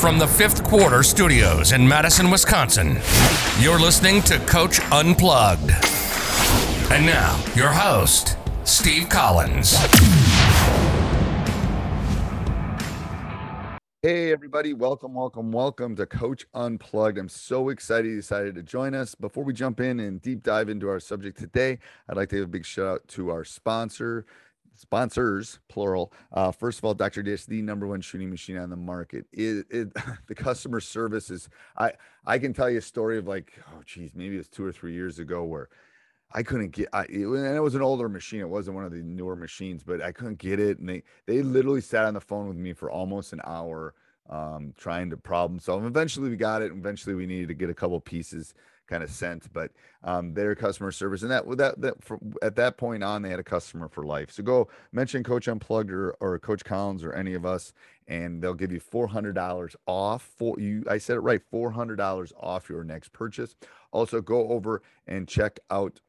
From the fifth quarter studios in Madison, Wisconsin, you're listening to Coach Unplugged. And now, your host, Steve Collins. Hey, everybody. Welcome, welcome, welcome to Coach Unplugged. I'm so excited you decided to join us. Before we jump in and deep dive into our subject today, I'd like to give a big shout out to our sponsor, sponsors plural. Uh, first of all dr dish the number one shooting machine on the market. It, it the customer service is i i can tell you a story of like oh geez maybe it was two or three years ago where i couldn't get I, it, and it was an older machine. It wasn't one of the newer machines but i couldn't get it. And they they literally sat on the phone with me for almost an hour um, trying to problem solve. Eventually we got it. Eventually we needed to get a couple pieces kind of sent, but um, their customer service and that that that for, at that point on they had a customer for life. So go mention Coach Unplugged or, or Coach Collins or any of us, and they'll give you four hundred dollars off. For you, I said it right, four hundred dollars off your next purchase. Also, go over and check out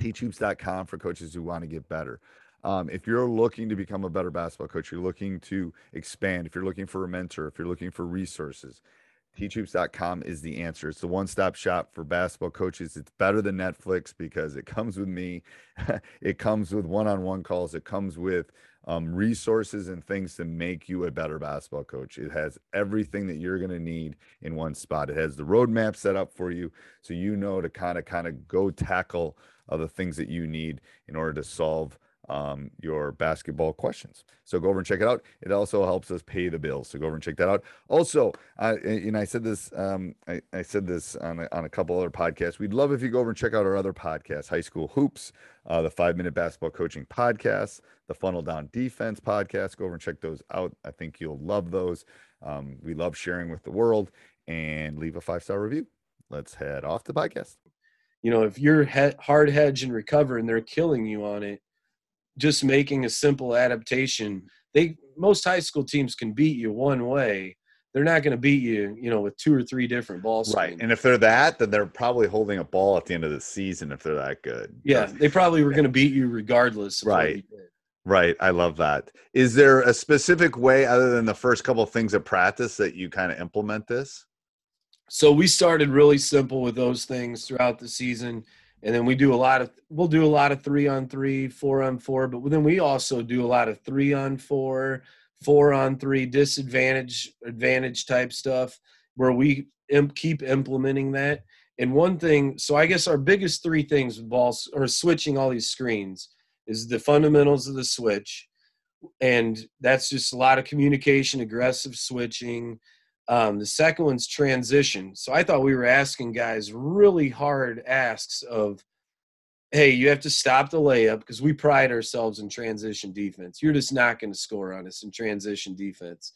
teachhoops.com for coaches who want to get better. Um, if you're looking to become a better basketball coach, you're looking to expand, if you're looking for a mentor, if you're looking for resources, teachhoops.com is the answer. It's the one-stop shop for basketball coaches. It's better than Netflix because it comes with me. it comes with one-on-one calls. It comes with um, resources and things to make you a better basketball coach. It has everything that you're going to need in one spot. It has the roadmap set up for you, so you know to kind of kind of go tackle the things that you need in order to solve um, your basketball questions. So go over and check it out. It also helps us pay the bills. So go over and check that out. Also, uh, know, I said this, um, I, I, said this on a, on a couple other podcasts. We'd love if you go over and check out our other podcasts, High School Hoops, uh, the Five Minute Basketball Coaching Podcast, the Funnel Down Defense Podcast. Go over and check those out. I think you'll love those. Um, we love sharing with the world and leave a five star review. Let's head off the podcast. You know, if you're he- hard hedge and recover and they're killing you on it, just making a simple adaptation. They most high school teams can beat you one way. They're not going to beat you, you know, with two or three different balls. Right. And if they're that, then they're probably holding a ball at the end of the season if they're that good. Yeah, they probably were going to beat you regardless. right. Right. I love that. Is there a specific way other than the first couple of things of practice that you kind of implement this? So we started really simple with those things throughout the season and then we do a lot of we'll do a lot of three on three four on four but then we also do a lot of three on four four on three disadvantage advantage type stuff where we imp, keep implementing that. And one thing so i guess our biggest three things balls or switching all these screens is the fundamentals of the switch. And that's just a lot of communication aggressive switching um, the second one's transition. So I thought we were asking guys really hard asks of, hey, you have to stop the layup because we pride ourselves in transition defense. You're just not going to score on us in transition defense.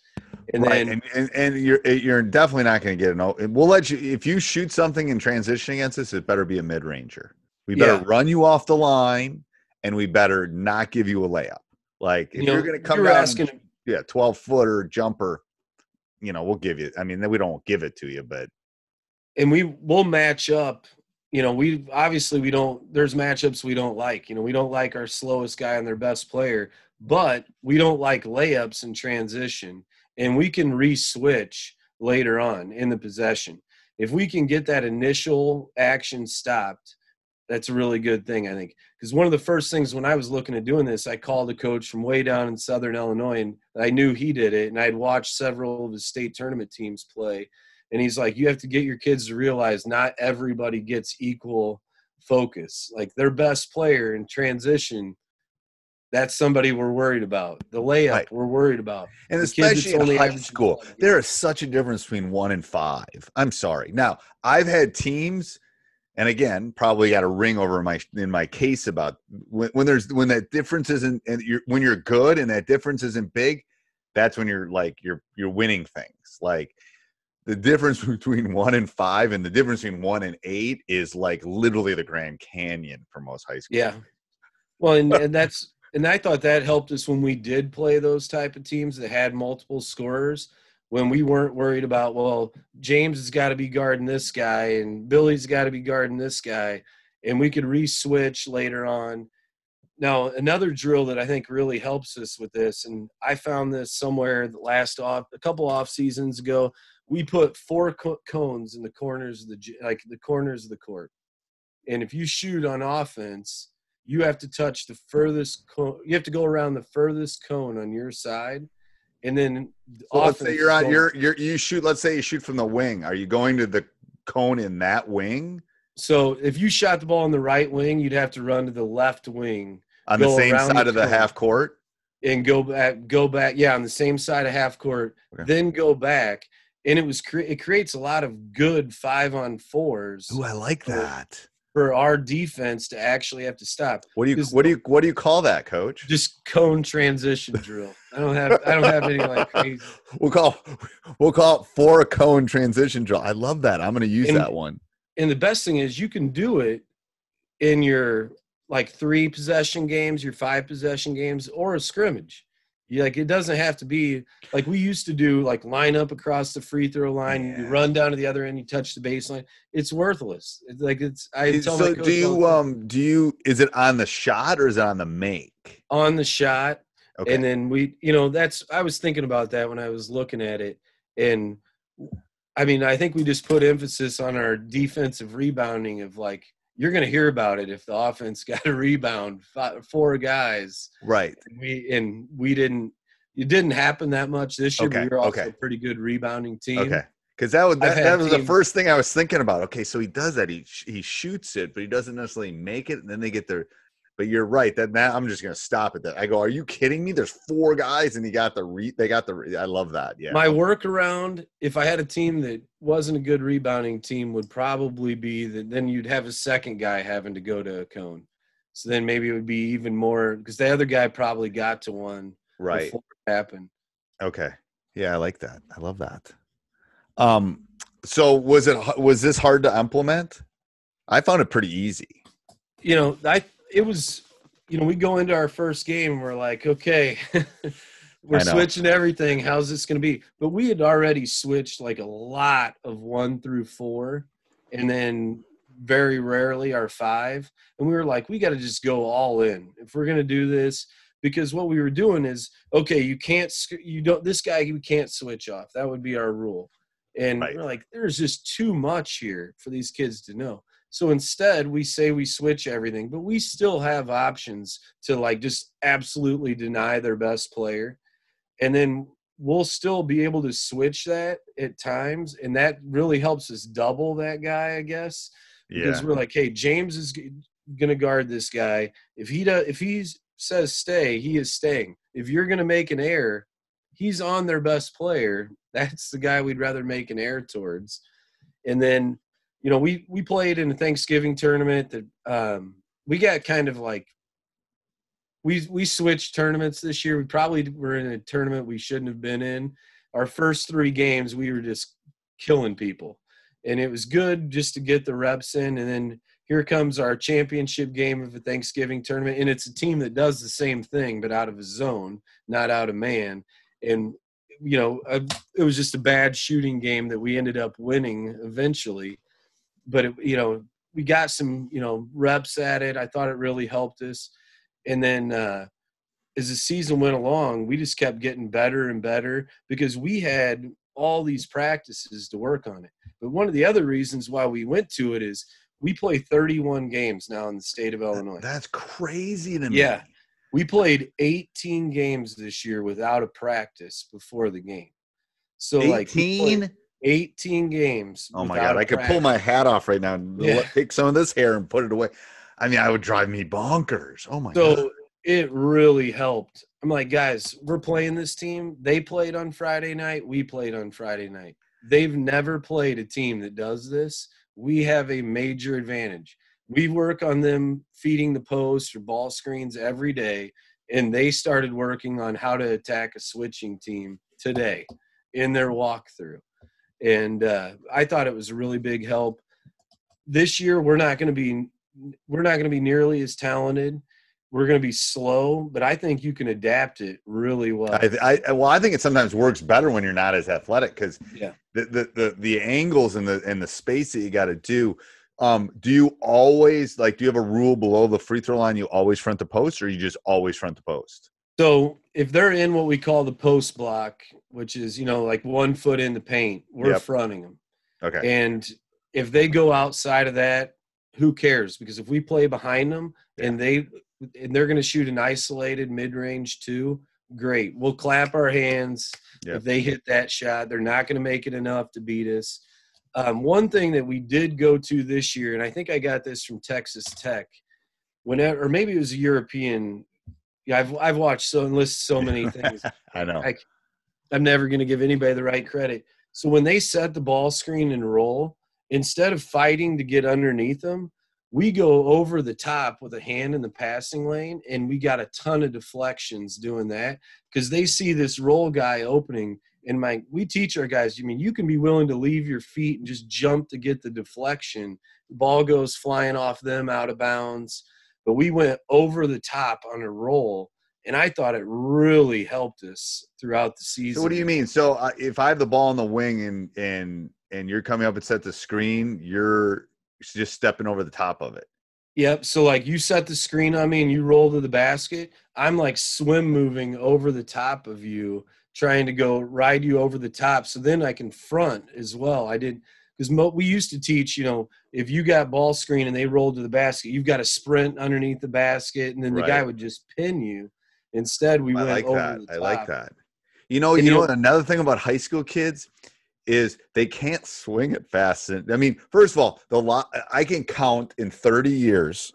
And right. then and, and, and, you're you're definitely not going to get an. We'll let you if you shoot something in transition against us, it better be a mid ranger. We better yeah. run you off the line, and we better not give you a layup. Like if you are going to come down, asking, yeah, twelve footer jumper you know, we'll give you. I mean, we don't give it to you, but and we will match up. You know, we obviously we don't. There's matchups we don't like. You know, we don't like our slowest guy and their best player, but we don't like layups in transition, and we can re-switch later on in the possession. If we can get that initial action stopped, that's a really good thing, I think. Because one of the first things when I was looking at doing this, I called a coach from way down in Southern Illinois, and I knew he did it, and I'd watched several of his state tournament teams play. And he's like, you have to get your kids to realize not everybody gets equal focus. Like their best player in transition, that's somebody we're worried about. The layup right. we're worried about. And the especially in high school, there is such a difference between one and five. I'm sorry. Now, I've had teams – and again probably got a ring over my in my case about when, when there's when that difference isn't and you're when you're good and that difference isn't big that's when you're like you're you're winning things. Like the difference between one and five and the difference between one and eight is like literally the Grand Canyon for most high school. Yeah. Well, and, and that's and I thought that helped us when we did play those type of teams that had multiple scorers. When we weren't worried about, well, James has got to be guarding this guy and Billy's got to be guarding this guy, and we could re-switch later on. Now, another drill that I think really helps us with this, and I found this somewhere last off a couple off seasons ago. We put four cones in the corners of the like the corners of the court, and if you shoot on offense, you have to touch the furthest cone. You have to go around the furthest cone on your side, and then so let's say you're on you're, you're you shoot. Let's say you shoot from the wing. Are you going to the cone in that wing? So if you shot the ball in the right wing, you'd have to run to the left wing on the same side the of the half court and go back. Go back, yeah, on the same side of half court. Okay. Then go back, and it was cre- it creates a lot of good five on fours. Oh, I like that for our defense to actually have to stop. What do you what do you what do you call that, coach? Just cone transition drill. I don't have I don't have any like crazy. We'll call we'll call it for a cone transition drill. I love that. I'm going to use and, that one. And the best thing is you can do it in your like three possession games, your five possession games, or a scrimmage. You like it doesn't have to be like we used to do like line up across the free throw line, yeah. you run down to the other end, you touch the baseline. It's worthless. It's like it's I so do you um do you is it on the shot or is it on the make? On the shot. Okay. And then we you know that's I was thinking about that when I was looking at it and I mean I think we just put emphasis on our defensive rebounding of like you're going to hear about it if the offense got a rebound, five, four guys. Right. And we and we didn't. It didn't happen that much this year. Okay. we were also okay. a pretty good rebounding team. Okay. Because that was that, that was teams, the first thing I was thinking about. Okay, so he does that. He he shoots it, but he doesn't necessarily make it. And then they get their but you're right. That now I'm just gonna stop at that. I go, are you kidding me? There's four guys, and he got the re. They got the. Re- I love that. Yeah. My workaround, if I had a team that wasn't a good rebounding team, would probably be that then you'd have a second guy having to go to a cone. So then maybe it would be even more because the other guy probably got to one right before it happened. Okay. Yeah, I like that. I love that. Um. So was it was this hard to implement? I found it pretty easy. You know, I it was you know we go into our first game and we're like okay we're switching everything how's this going to be? But we had already switched like a lot of one through four and then very rarely our five and we were like we got to just go all in if we're going to do this because what we were doing is okay you can't you don't this guy we can't switch off that would be our rule and right. we're like there's just too much here for these kids to know so instead, we say we switch everything, but we still have options to like just absolutely deny their best player. And then we'll still be able to switch that at times. And that really helps us double that guy, I guess. Because yeah. we're like, hey, James is going to guard this guy. If he does, if he says stay, he is staying. If you're going to make an error, he's on their best player. That's the guy we'd rather make an error towards. And then you know, we we played in a Thanksgiving tournament that um, we got kind of like we we switched tournaments this year. We probably were in a tournament we shouldn't have been in. Our first three games, we were just killing people, and it was good just to get the reps in. And then here comes our championship game of a Thanksgiving tournament, and it's a team that does the same thing but out of a zone, not out of man. And you know, it was just a bad shooting game that we ended up winning eventually but it, you know we got some you know reps at it. I thought it really helped us, and then uh, as the season went along, we just kept getting better and better because we had all these practices to work on it. But one of the other reasons why we went to it is we play 31 games now in the state of Illinois. That's crazy to me. Yeah. We played 18 games this year without a practice before the game. So 18? like 18 games. Oh my god, I could pull my hat off right now and yeah. take some of this hair and put it away. I mean, I would drive me bonkers. Oh my so god. So it really helped. I'm like, guys, we're playing this team. They played on Friday night. We played on Friday night. They've never played a team that does this. We have a major advantage. We work on them feeding the post or ball screens every day, and they started working on how to attack a switching team today in their walkthrough. And uh, I thought it was a really big help. This year, we're not going to be we're not going to be nearly as talented. We're going to be slow, but I think you can adapt it really well. I, I well, I think it sometimes works better when you're not as athletic because yeah, the, the the the angles and the and the space that you got to do. Um, do you always like? Do you have a rule below the free throw line? You always front the post, or you just always front the post? So if they're in what we call the post block, which is you know like one foot in the paint, we're Yep. fronting them. Okay. And if they go outside of that, who cares? Because if we play behind them and they and they're going to shoot an isolated mid range too, great. We'll clap our hands Yep. if they hit that shot. They're not going to make it enough to beat us. Um, one thing that we did go to this year, and I think I got this from Texas Tech, whenever or maybe it was a European. Yeah, I've I've watched so and to so many things. I know. I, I'm never going to give anybody the right credit. So when they set the ball screen and roll, instead of fighting to get underneath them, we go over the top with a hand in the passing lane, and we got a ton of deflections doing that because they see this roll guy opening. And my, we teach our guys. I mean, you can be willing to leave your feet and just jump to get the deflection. The ball goes flying off them out of bounds, but we went over the top on a roll, and I thought it really helped us throughout the season. So what do you mean? So uh, if I have the ball on the wing and and and you're coming up and set the screen, you're just stepping over the top of it. Yep. So like you set the screen on me and you roll to the basket. I'm like swim moving over the top of you, trying to go ride you over the top. So then I can front as well. I did because mo- we used to teach, you know, if you got ball screen and they rolled to the basket, you've got to sprint underneath the basket, and then the guy would just pin you. Instead, we I went like over that. the I like top. that. You know, And you you know know- another thing about high school kids is they can't swing it fast. I mean, first of all, the lot I can count in 30 years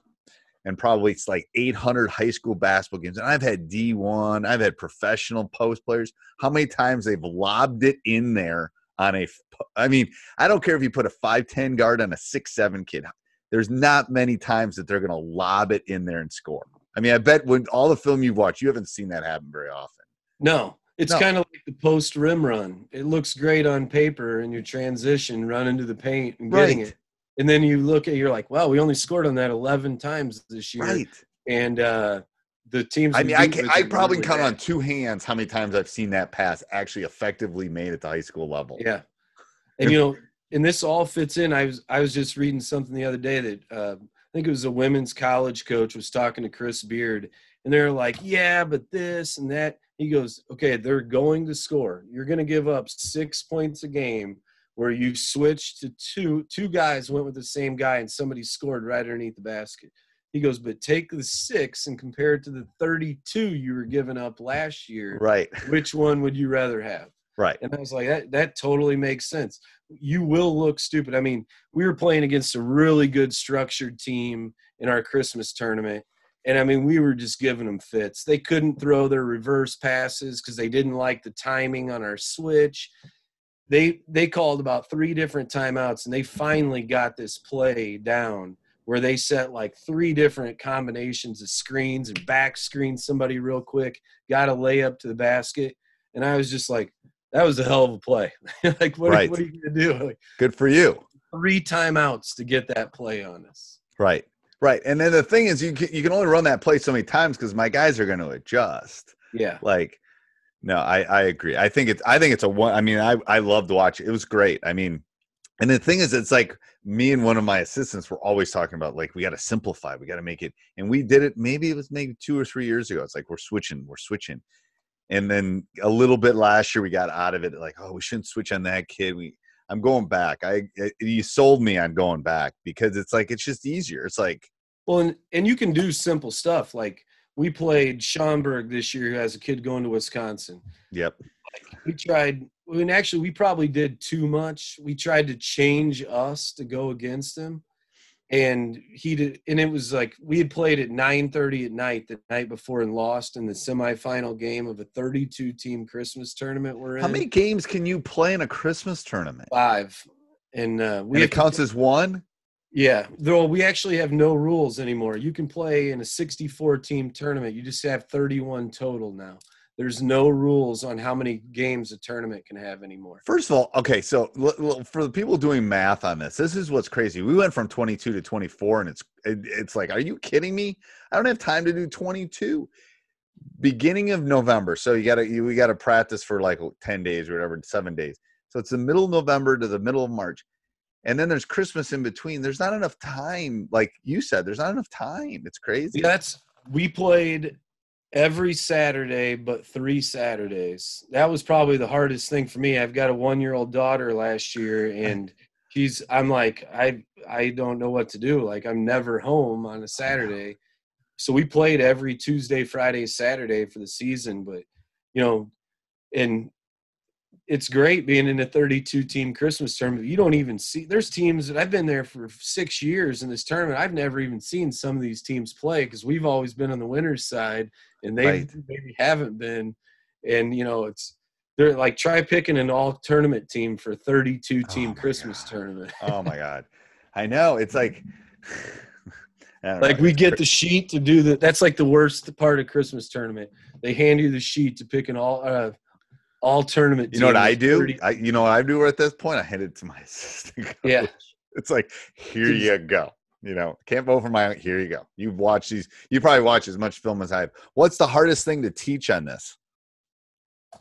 and probably it's like 800 high school basketball games. And I've had D1, I've had professional post players. How many times they've lobbed it in there on a. I mean, I don't care if you put a 5'10 guard on a six seven kid. There's not many times that they're going to lob it in there and score. I mean, I bet when all the film you've watched, you haven't seen that happen very often. No, it's No. kind of like the post rim run. It looks great on paper in your transition, run into the paint and getting Right. it. And then you look at you're like, wow, we only scored on that 11 times this year. Right. And uh, the teams. I mean, I can, I probably really count on two hands how many times I've seen that pass actually effectively made at the high school level. Yeah, and you know, and this all fits in. I was I was just reading something the other day that uh, I think it was a women's college coach was talking to Chris Beard, and they're like, "Yeah, but this and that." He goes, "Okay, they're going to score. You're going to give up six points a game." Where you switched to two, two guys went with the same guy, and somebody scored right underneath the basket. He goes, but take the six and compare it to the 32 you were giving up last year. Right. Which one would you rather have? Right. And I was like, that that totally makes sense. You will look stupid. I mean, we were playing against a really good structured team in our Christmas tournament. And I mean, we were just giving them fits. They couldn't throw their reverse passes because they didn't like the timing on our switch. They they called about three different timeouts and they finally got this play down where they set like three different combinations of screens and back screen somebody real quick, got a layup to the basket. And I was just like, that was a hell of a play. like, what, Right. what are you going to do? Like, Good for you. three timeouts to get that play on us. Right. Right. And then the thing is, you can, you can only run that play so many times because my guys are going to adjust. Yeah. Like, no, I, I agree. I think it's I think it's a one. I mean, I I loved watching. It was great. I mean, and the thing is, it's like me and one of my assistants were always talking about like we got to simplify. We got to make it, and we did it. Maybe it was maybe two or three years ago. It's like we're switching, we're switching, and then a little bit last year we got out of it. Like, oh, we shouldn't switch on that kid. We I'm going back. I you sold me on going back because it's like it's just easier. It's like Well, and, and you can do simple stuff. Like we played Schaumburg this year, who has a kid going to Wisconsin. yep, We tried, I mean, actually, we probably did too much. We tried to change us to go against him. And he did, and it was like we had played at 9:30 at night the night before and lost in the semifinal game of a 32 team Christmas tournament we're in. how many games can you play in a Christmas tournament? Five. And uh, we and it to counts as one. Yeah, though we actually have no rules anymore. You can play in a 64 team tournament. You just have 31 total now. There's no rules on how many games a tournament can have anymore. First of all, okay, so l- l- for the people doing math on this, this is what's crazy. We went from 22 to 24, and it's it, it's like, are you kidding me? I don't have time to do 22. Beginning of November, so you got to you we got to practice for like 10 days or whatever, seven days. So it's the middle of November to the middle of March and then there's Christmas in between. There's not enough time, like you said. There's not enough time. It's crazy. Yeah, that's we played every Saturday, but three Saturdays. That was probably the hardest thing for me. I've got a one-year-old daughter last year, and she's. I'm like, I I don't know what to do. Like, I'm never home on a Saturday, so we played every Tuesday, Friday, Saturday for the season. But you know, and it's great being in a 32 team Christmas tournament. You don't even see there's teams that I've been there for six years in this tournament. I've never even seen some of these teams play because we've always been on the winner's side and they right. maybe haven't been. And you know, it's they're like try picking an all tournament team for 32 team oh Christmas God. tournament. oh my God. I know. It's like like know. we get the sheet to do the that's like the worst part of Christmas tournament. They hand you the sheet to pick an all uh all tournament. You know what I do? I, you know what I do at this point? I hand it to my assistant. Coach. Yeah. It's like, here you go. You know, can't vote for my here you go. You've watched these, you probably watch as much film as I have. What's the hardest thing to teach on this?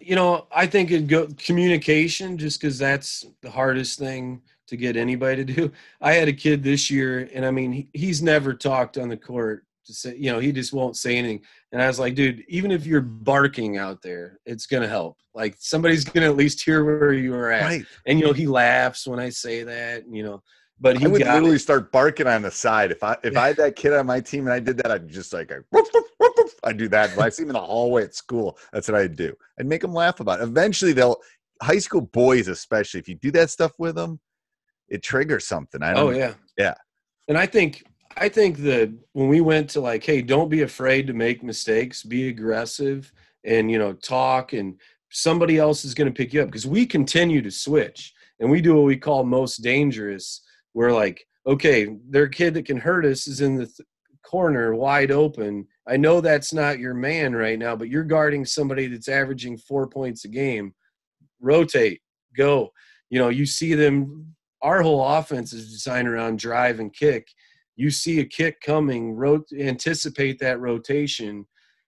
You know, I think it go communication just because that's the hardest thing to get anybody to do. I had a kid this year, and I mean, he, he's never talked on the court to say, you know, he just won't say anything. And I was like, dude, even if you're barking out there, it's gonna help. Like somebody's gonna at least hear where you are at. Right. And you know, he laughs when I say that. You know, but he would literally it. start barking on the side. If I if I had that kid on my team and I did that, I'd just like I do that. If I see him in the hallway at school, that's what I'd do. I'd make them laugh about it. Eventually, they'll high school boys, especially if you do that stuff with them, it triggers something. I don't. Oh yeah, yeah. And I think I think that when we went to like, hey, don't be afraid to make mistakes, be aggressive, and you know, talk, and somebody else is going to pick you up because we continue to switch and we do what we call most dangerous. We're like, okay, their kid that can hurt us is in the th- corner wide open. I know that's not your man right now, but you're guarding somebody that's averaging four points a game. Rotate, go. You know, you see them. Our whole offense is designed around drive and kick you see a kick coming, rot- anticipate that rotation.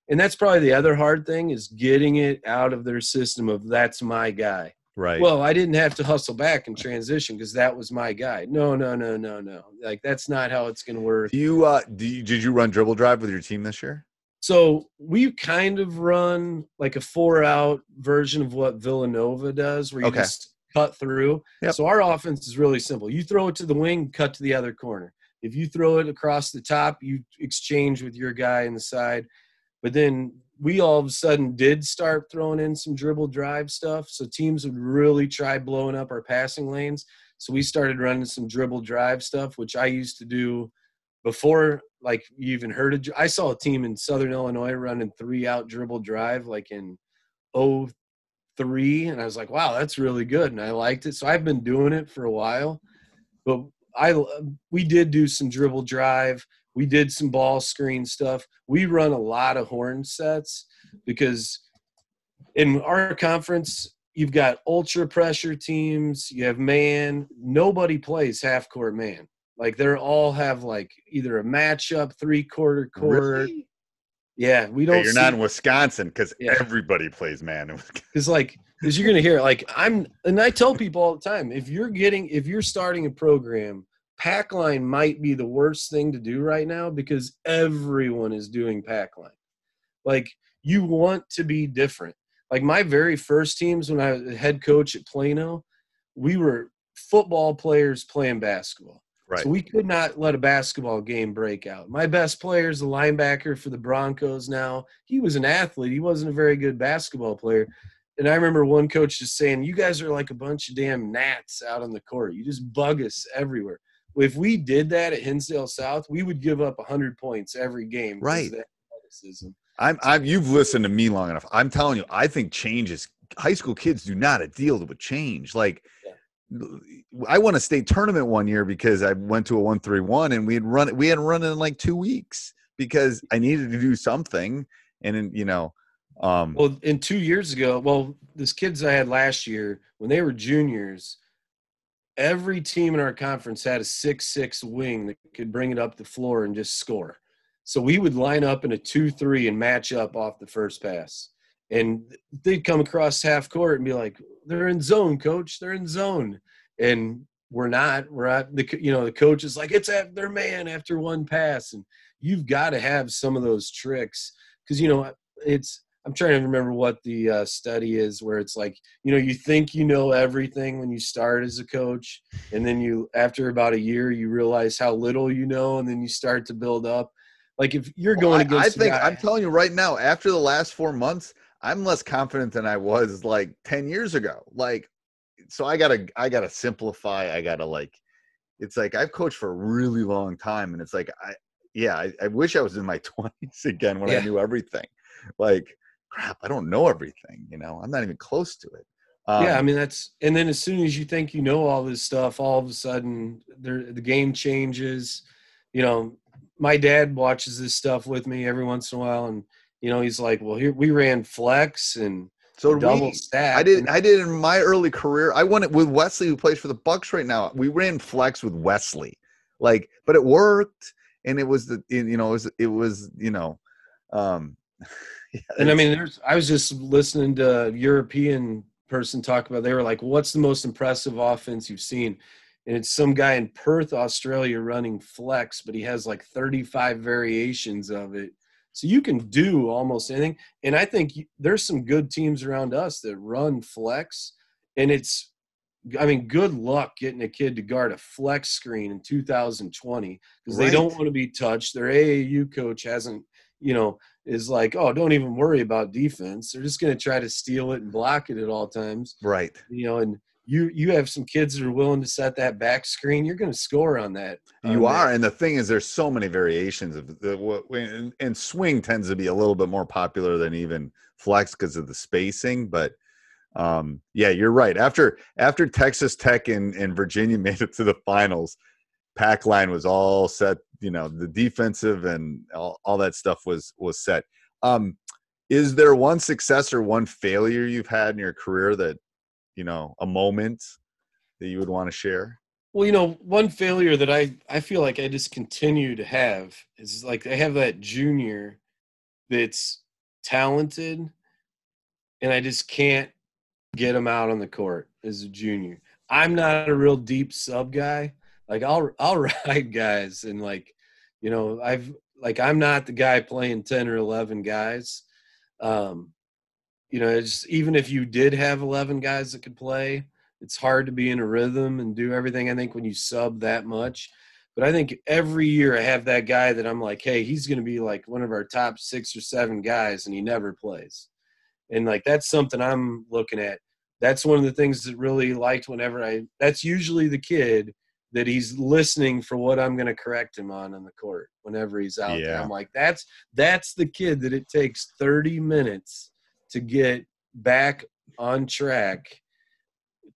And that's probably the other hard thing is getting it out of their system of that's my guy. Right. Well, I didn't have to hustle back and transition because that was my guy. No, no, no, no, no. Like that's not how it's going to work. Do you uh do you, did you run dribble drive with your team this year? So we kind of run like a four out version of what Villanova does, where you okay. just cut through. Yep. So our offense is really simple. You throw it to the wing, cut to the other corner. If you throw it across the top, you exchange with your guy in the side. But then we all of a sudden did start throwing in some dribble drive stuff. So teams would really try blowing up our passing lanes. So we started running some dribble drive stuff, which I used to do before like you even heard of I saw a team in Southern Illinois running three out dribble drive like in 03 and I was like, wow, that's really good. And I liked it. So I've been doing it for a while. But I we did do some dribble drive. We did some ball screen stuff. We run a lot of horn sets because in our conference you've got ultra pressure teams. You have man. Nobody plays half court man. Like they're all have like either a matchup, three quarter court. Really? Yeah, we don't. Hey, you're see, not in Wisconsin because yeah. everybody plays man. Because like because you're gonna hear like I'm and I tell people all the time if you're getting if you're starting a program, pack line might be the worst thing to do right now because everyone is doing pack line. Like you want to be different. Like my very first teams when I was head coach at Plano, we were football players playing basketball. Right. So we could not let a basketball game break out. My best player is the linebacker for the Broncos now. He was an athlete. He wasn't a very good basketball player. And I remember one coach just saying, You guys are like a bunch of damn gnats out on the court. You just bug us everywhere. If we did that at Hinsdale South, we would give up 100 points every game. Right. I'm, I'm, you've listened to me long enough. I'm telling you, I think change is high school kids do not a deal with change. Like, yeah. I won a state tournament one year because I went to a one three one and we had run we hadn't run in like two weeks because I needed to do something and then you know um Well, in two years ago, well, this kids I had last year when they were juniors, every team in our conference had a six-six wing that could bring it up the floor and just score. So we would line up in a two-three and match up off the first pass, and they'd come across half court and be like, "They're in zone, coach. They're in zone," and we're not. We're at the you know the coach is like, "It's at their man after one pass," and you've got to have some of those tricks because you know it's I'm trying to remember what the uh, study is where it's like, you know, you think you know everything when you start as a coach, and then you, after about a year, you realize how little you know, and then you start to build up. Like if you're well, going I, against, I think guy, I'm telling you right now, after the last four months, I'm less confident than I was like 10 years ago. Like, so I gotta I gotta simplify. I gotta like it's like I've coached for a really long time, and it's like I yeah, I, I wish I was in my 20s again when I knew everything. Like, crap, I don't know everything, you know. I'm not even close to it. Um, yeah, I mean that's, and then as soon as you think you know all this stuff, all of a sudden there, the game changes. You know, my dad watches this stuff with me every once in a while, and you know he's like, "Well, here we ran flex and so double we. stack." I did. I did in my early career. I won it with Wesley, who plays for the Bucks right now. We ran flex with Wesley, like, but it worked, and it was the you know it was it was you know, um, yeah, And I mean, there's. I was just listening to a European person talk about. They were like, "What's the most impressive offense you've seen?" And it's some guy in Perth, Australia, running flex, but he has like 35 variations of it. So you can do almost anything. And I think there's some good teams around us that run flex, and it's. I mean, good luck getting a kid to guard a flex screen in 2020 because they don't want to be touched. Their AAU coach hasn't, you know, is like, oh, don't even worry about defense. They're just going to try to steal it and block it at all times, right. you know. And you you have some kids that are willing to set that back screen. You're going to score on that. You that. are, and the thing is, there's so many variations of the what, and, and swing tends to be a little bit more popular than even flex because of the spacing. But um, yeah, you're right. After after Texas Tech and, and Virginia made it to the finals, pack line was all set. You know, the defensive and all, all that stuff was was set. Um, is there one success or one failure you've had in your career that you know a moment that you would want to share? Well, you know, one failure that I I feel like I just continue to have is like I have that junior that's talented, and I just can't get him out on the court as a junior. I'm not a real deep sub guy. Like I'll I'll ride guys and like, you know, I've like I'm not the guy playing ten or eleven guys. Um, you know, it's even if you did have eleven guys that could play, it's hard to be in a rhythm and do everything. I think when you sub that much, but I think every year I have that guy that I'm like, hey, he's going to be like one of our top six or seven guys, and he never plays. And like that's something I'm looking at. That's one of the things that really liked whenever I. That's usually the kid that he's listening for what I'm going to correct him on on the court whenever he's out there. I'm like, that's that's the kid that it takes 30 minutes to get back on track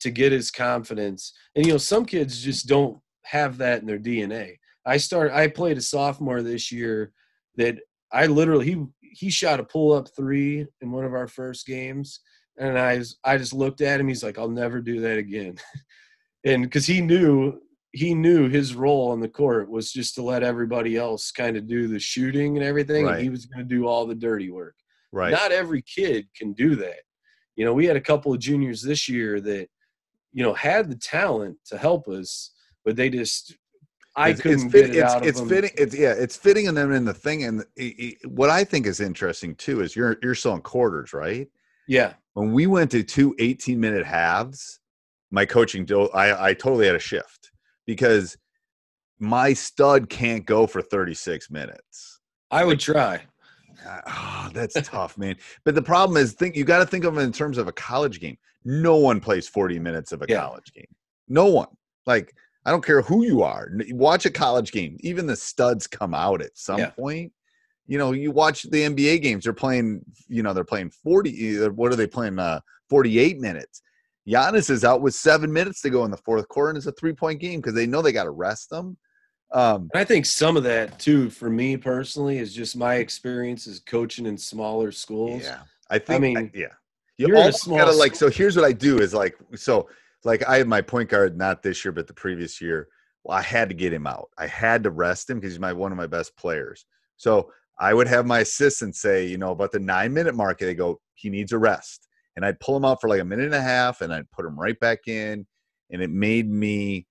to get his confidence. And you know, some kids just don't have that in their DNA. I start I played a sophomore this year that I literally he he shot a pull up 3 in one of our first games and I was, I just looked at him he's like I'll never do that again. and cuz he knew he knew his role on the court was just to let everybody else kind of do the shooting and everything Right. and he was going to do all the dirty work. Right. Not every kid can do that. You know, we had a couple of juniors this year that, you know, had the talent to help us, but they just, I it's, couldn't it's fit- get it it's, out of it's them. fitting it's yeah it's fitting in them in the thing and it, it- what i think is interesting too is you're you're selling quarters right Yeah, when we went to two 18 minute halves my coaching I, I totally had a shift because my stud can't go for 36 minutes. I would try. Ah, that's tough man. But the problem is think you got to think of it in terms of a college game. No one plays 40 minutes of a Yeah. college game. No one. Like i don't care who you are. Watch a college game. Even the studs come out at some Yeah. point. You know you watch the nba games they're playing you know they're playing 40 uh, what are they playing uh 48 minutes Giannis is out with seven minutes to go in the fourth quarter, and it's a three point game because they know they got to rest them. Um, I think some of that too, for me personally, is just my experience as coaching in smaller schools. yeah, I think. I mean, I- yeah, you you're almost small gotta like. So here's what I do is like so like I had my point guard not this year but the previous year. Well, I had to get him out. I had to rest him because he's my one of my best players. So I would have my assistant say, you know, about the nine minute mark, they go, he needs a rest. And I'd pull him out for like a minute and a half and I'd put him right back in. And it made me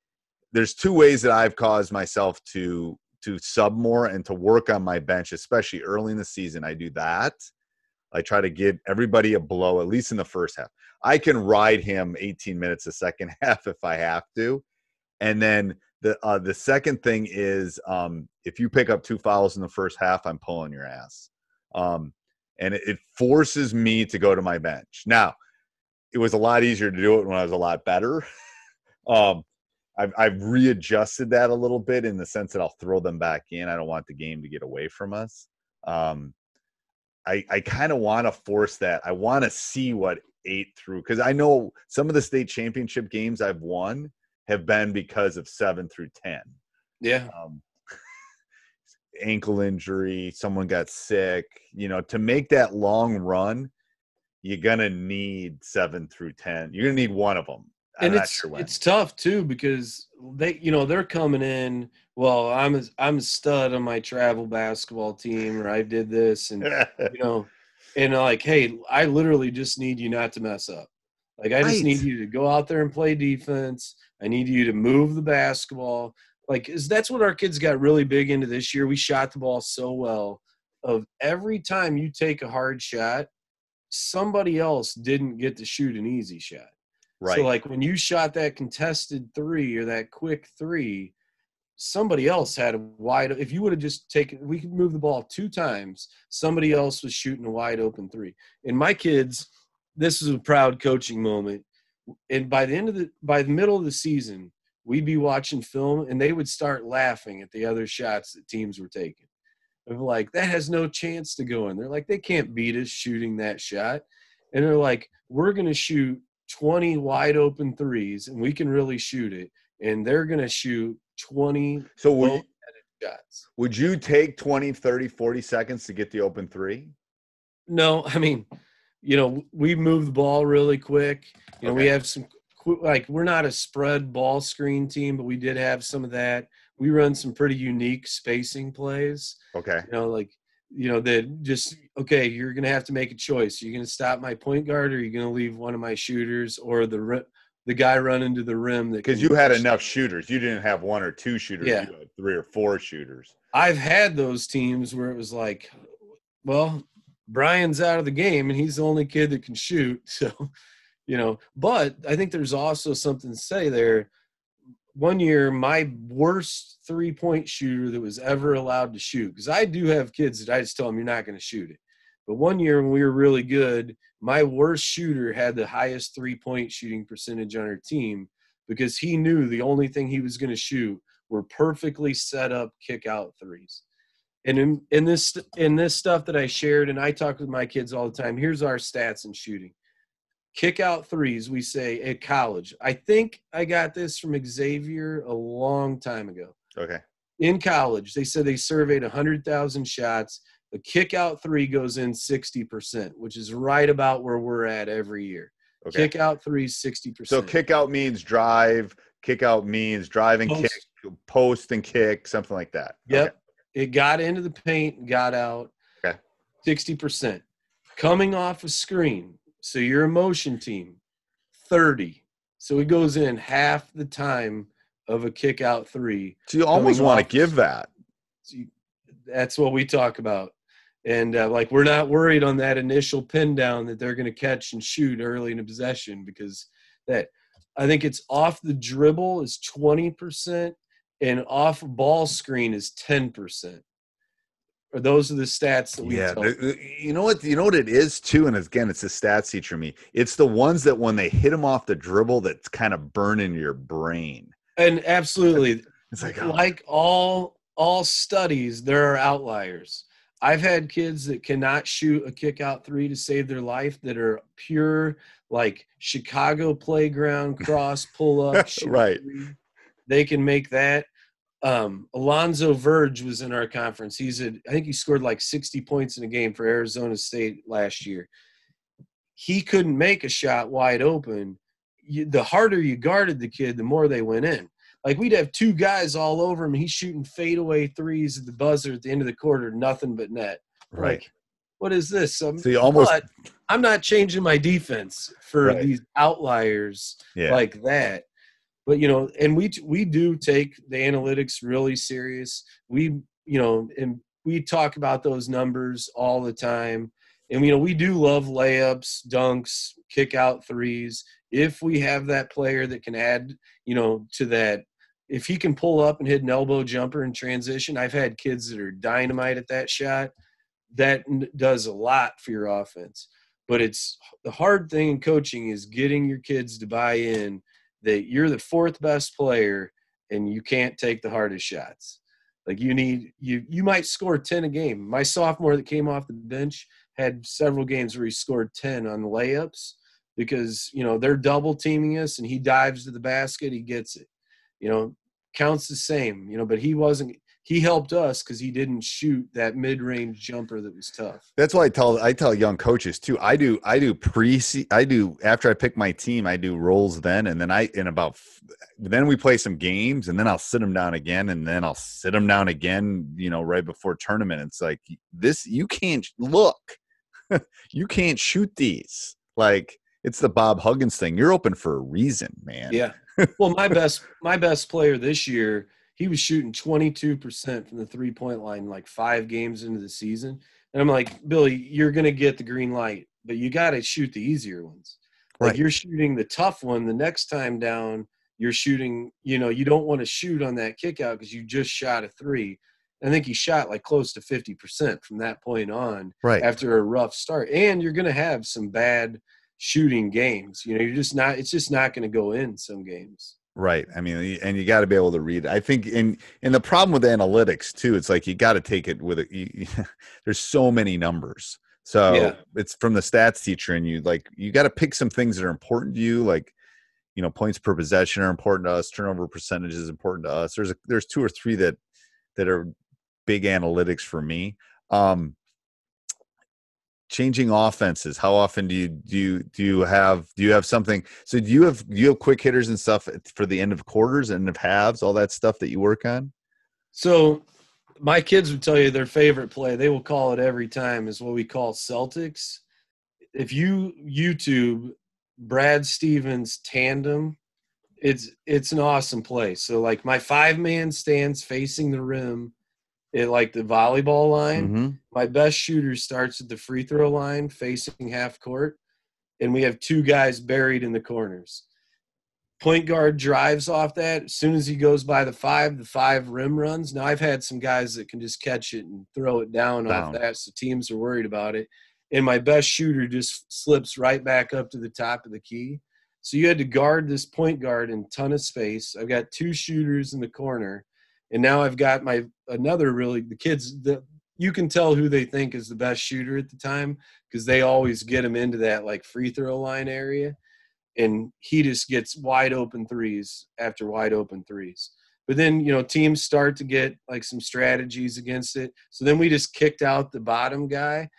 there's two ways that I've caused myself to to sub more and to work on my bench, especially early in the season. I do that. I try to give everybody a blow, at least in the first half. I can ride him 18 minutes a second half if I have to. And then the uh, the second thing is um, if you pick up two fouls in the first half, I'm pulling your ass. Um, and it, it forces me to go to my bench. Now, it was a lot easier to do it when I was a lot better. um, I've, I've readjusted that a little bit in the sense that I'll throw them back in. I don't want the game to get away from us. Um, I, I kind of want to force that. I want to see what eight through because I know some of the state championship games I've won have been because of seven through ten. Yeah. Um, ankle injury, someone got sick. You know, to make that long run, you're gonna need seven through ten. You're gonna need one of them. I'm and it's sure it's tough too because they you know they're coming in well i'm a, i'm a stud on my travel basketball team or i did this and you know and like hey i literally just need you not to mess up like i just need you to go out there and play defense i need you to move the basketball like is that's what our kids got really big into this year we shot the ball so well of every time you take a hard shot somebody else didn't get to shoot an easy shot right. so like when you shot that contested three or that quick three, somebody else had a wide. If you would have just taken, we could move the ball two times. Somebody else was shooting a wide open three. And my kids, this is a proud coaching moment. And by the end of the, by the middle of the season, we'd be watching film and they would start laughing at the other shots that teams were taking. Of like that has no chance to go in. They're like they can't beat us shooting that shot. And they're like, we're gonna shoot 20 wide open threes and we can really shoot it. And they're going to shoot 20 so would, shots. would you take 20, 30, 40 seconds to get the open three? No, I mean, you know, we move the ball really quick. You know, we have some, like, we're not a spread ball screen team, but we did have some of that. We run some pretty unique spacing plays. Okay. you know, like you know that just okay. You're gonna have to make a choice. You're gonna stop my point guard, or you're gonna leave one of my shooters, or the the guy running to the rim. That Because you had enough shooters. You didn't have one or two shooters. Yeah. You had three or four shooters. I've had those teams where it was like, well, Brian's out of the game, and he's the only kid that can shoot. So, you know, but I think there's also something to say there. One year, my worst three point shooter that was ever allowed to shoot, because I do have kids that I just tell them, you're not going to shoot it. But one year when we were really good, my worst shooter had the highest three point shooting percentage on our team because he knew the only thing he was going to shoot were perfectly set up kick out threes. And in, in this in this stuff that I shared, and I talk with my kids all the time. Here's our stats in shooting: kick out threes. We say at college. I think I got this from Xavier a long time ago. Okay. In college, they said they surveyed 100,000 shots. The kick out three goes in 60%, which is right about where we're at every year. Okay. Kick out threes 60%. So kick out means drive. Kick out means drive and Post. kick, post and kick, something like that. Yep. Okay. It got into the paint, got out. Okay. 60%. Coming off a screen. So you're a motion team, 30. So he goes in half the time of a kick out three. So you almost Coming want to give that. So you- that's what we talk about. And uh, like we're not worried on that initial pin down that they're going to catch and shoot early in a possession because that I think it's off the dribble is 20% and off ball screen is 10%. Or those are the stats that we Yeah, tell. the- the- you know what? You know what it is too, and again, it's the stats teacher me. It's the ones that when they hit them off the dribble, that's kind of burn burning your brain. and absolutely It's like, oh, like all all studies there are outliers I've had kids that cannot shoot a kick out three to save their life that are pure like Chicago playground cross pull up. right. They can make that. Um, Alonzo Verge was in our conference. He's a, I think he scored like 60 points in a game for Arizona State last year. He couldn't make a shot wide open. You, the harder you guarded the kid, the more they went in. Like we'd have two guys all over him. He's shooting fadeaway threes at the buzzer at the end of the quarter, nothing but net. Right. Like, what is this? Um, So almost I'm not changing my defense for Right. these outliers yeah. like that. But you know, and we we do take the analytics really serious. We you know, and we talk about those numbers all the time. And you know, we do love layups, dunks, kick out threes. If we have that player that can add, you know, to that if he can pull up and hit an elbow jumper in transition, I've had kids that are dynamite at that shot. That does a lot for your offense. But it's the hard thing in coaching is getting your kids to buy in that you're the fourth best player and you can't take the hardest shots. Like you need you you might score 10 a game. My sophomore that came off the bench had several games where he scored 10 on layups because, you know, they're double teaming us and he dives to the basket, he gets it. You know, counts the same, you know, but he wasn't he helped us because he didn't shoot that mid-range jumper that was tough. That's why I tell I tell young coaches too. I do I do pre I do after I pick my team. I do roles then, and then I in about then we play some games, and then I'll sit them down again, and then I'll sit them down again. You know, right before tournament. It's like this. You can't look. you can't shoot these. Like it's the Bob Huggins thing. You're open for a reason, man. Yeah. Well, my best my best player this year, he was shooting 22% from the three-point line like 5 games into the season. And I'm like, "Billy, you're going to get the green light, but you got to shoot the easier ones." Like you're shooting the tough one the next time down, you're shooting, you know, you don't want to shoot on that kick out cuz you just shot a 3. I think he shot like close to 50% from that point on Right. after a rough start. And you're going to have some bad shooting games. You know, you're just not. It's just not going to go in some games. Right. I mean, and you got to be able to read. I think, and and the problem with analytics too, it's like you got to take it with it. There's so many numbers, so Yeah. it's from the stats teacher, and you like you got to pick some things that are important to you, like you know, points per possession are important to us, turnover percentage is important to us. There's a, there's two or three that that are big analytics for me. Um, changing offenses how often do you do you do you have do you have something so do you have do you have quick hitters and stuff for the end of quarters and of halves all that stuff that you work on So my kids would tell you their favorite play. They will call it every time. Is what we call Celtics. If you YouTube Brad Stevens tandem, it's it's an awesome play. So like my five man stands facing the rim at like the volleyball line. Mhm. my best shooter starts at the free throw line facing half court and we have two guys buried in the corners point guard drives off that as soon as he goes by the five the five rim runs now i've had some guys that can just catch it and throw it down, Down. off that so teams are worried about it and my best shooter just slips right back up to the top of the key so you had to guard this point guard in ton of space i've got two shooters in the corner and now i've got my another really the kids the you can tell who they think is the best shooter at the time because they always get him into that like free throw line area. And he just gets wide open threes after wide open threes. But then you know teams start to get like some strategies against it. So then we just kicked out the bottom guy.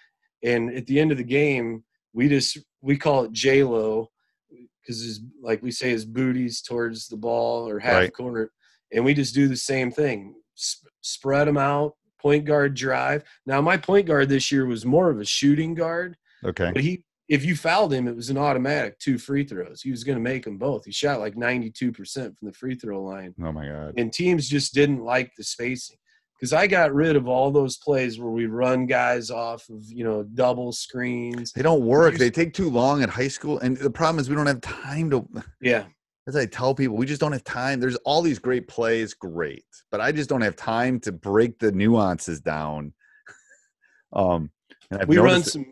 And at the end of the game we just we call it j-lo because his like we say his booties towards the ball or half Right. corner and we just do the same thing. Sp- spread them out point guard drive. Now my point guard this year was more of a shooting guard okay. but he if you fouled him it was an automatic two free throws. He was going to make them both. He shot like 92% from the free throw line. Oh my god. And teams just didn't like the spacing. Because i got rid of all those plays where we run guys off of you know double screens. They don't work. They take too long at high school and the problem is we don't have time to yeah as i tell people we just don't have time there's all these great plays great but i just don't have time to break the nuances down um we run it- some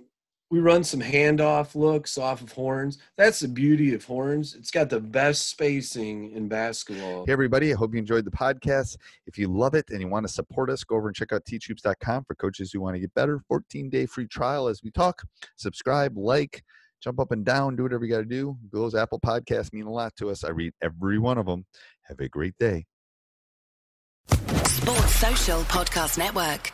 we run some handoff looks off of horns. That's the beauty of horns. It's got the best spacing in basketball. Hey, everybody. I hope you enjoyed the podcast. If you love it and you want to support us, go over and check out teachhoops.com for coaches who want to get better. 14 day free trial as we talk. Subscribe, like, jump up and down, do whatever you got to do. Those Apple podcasts mean a lot to us. I read every one of them. Have a great day. Sports Social Podcast Network.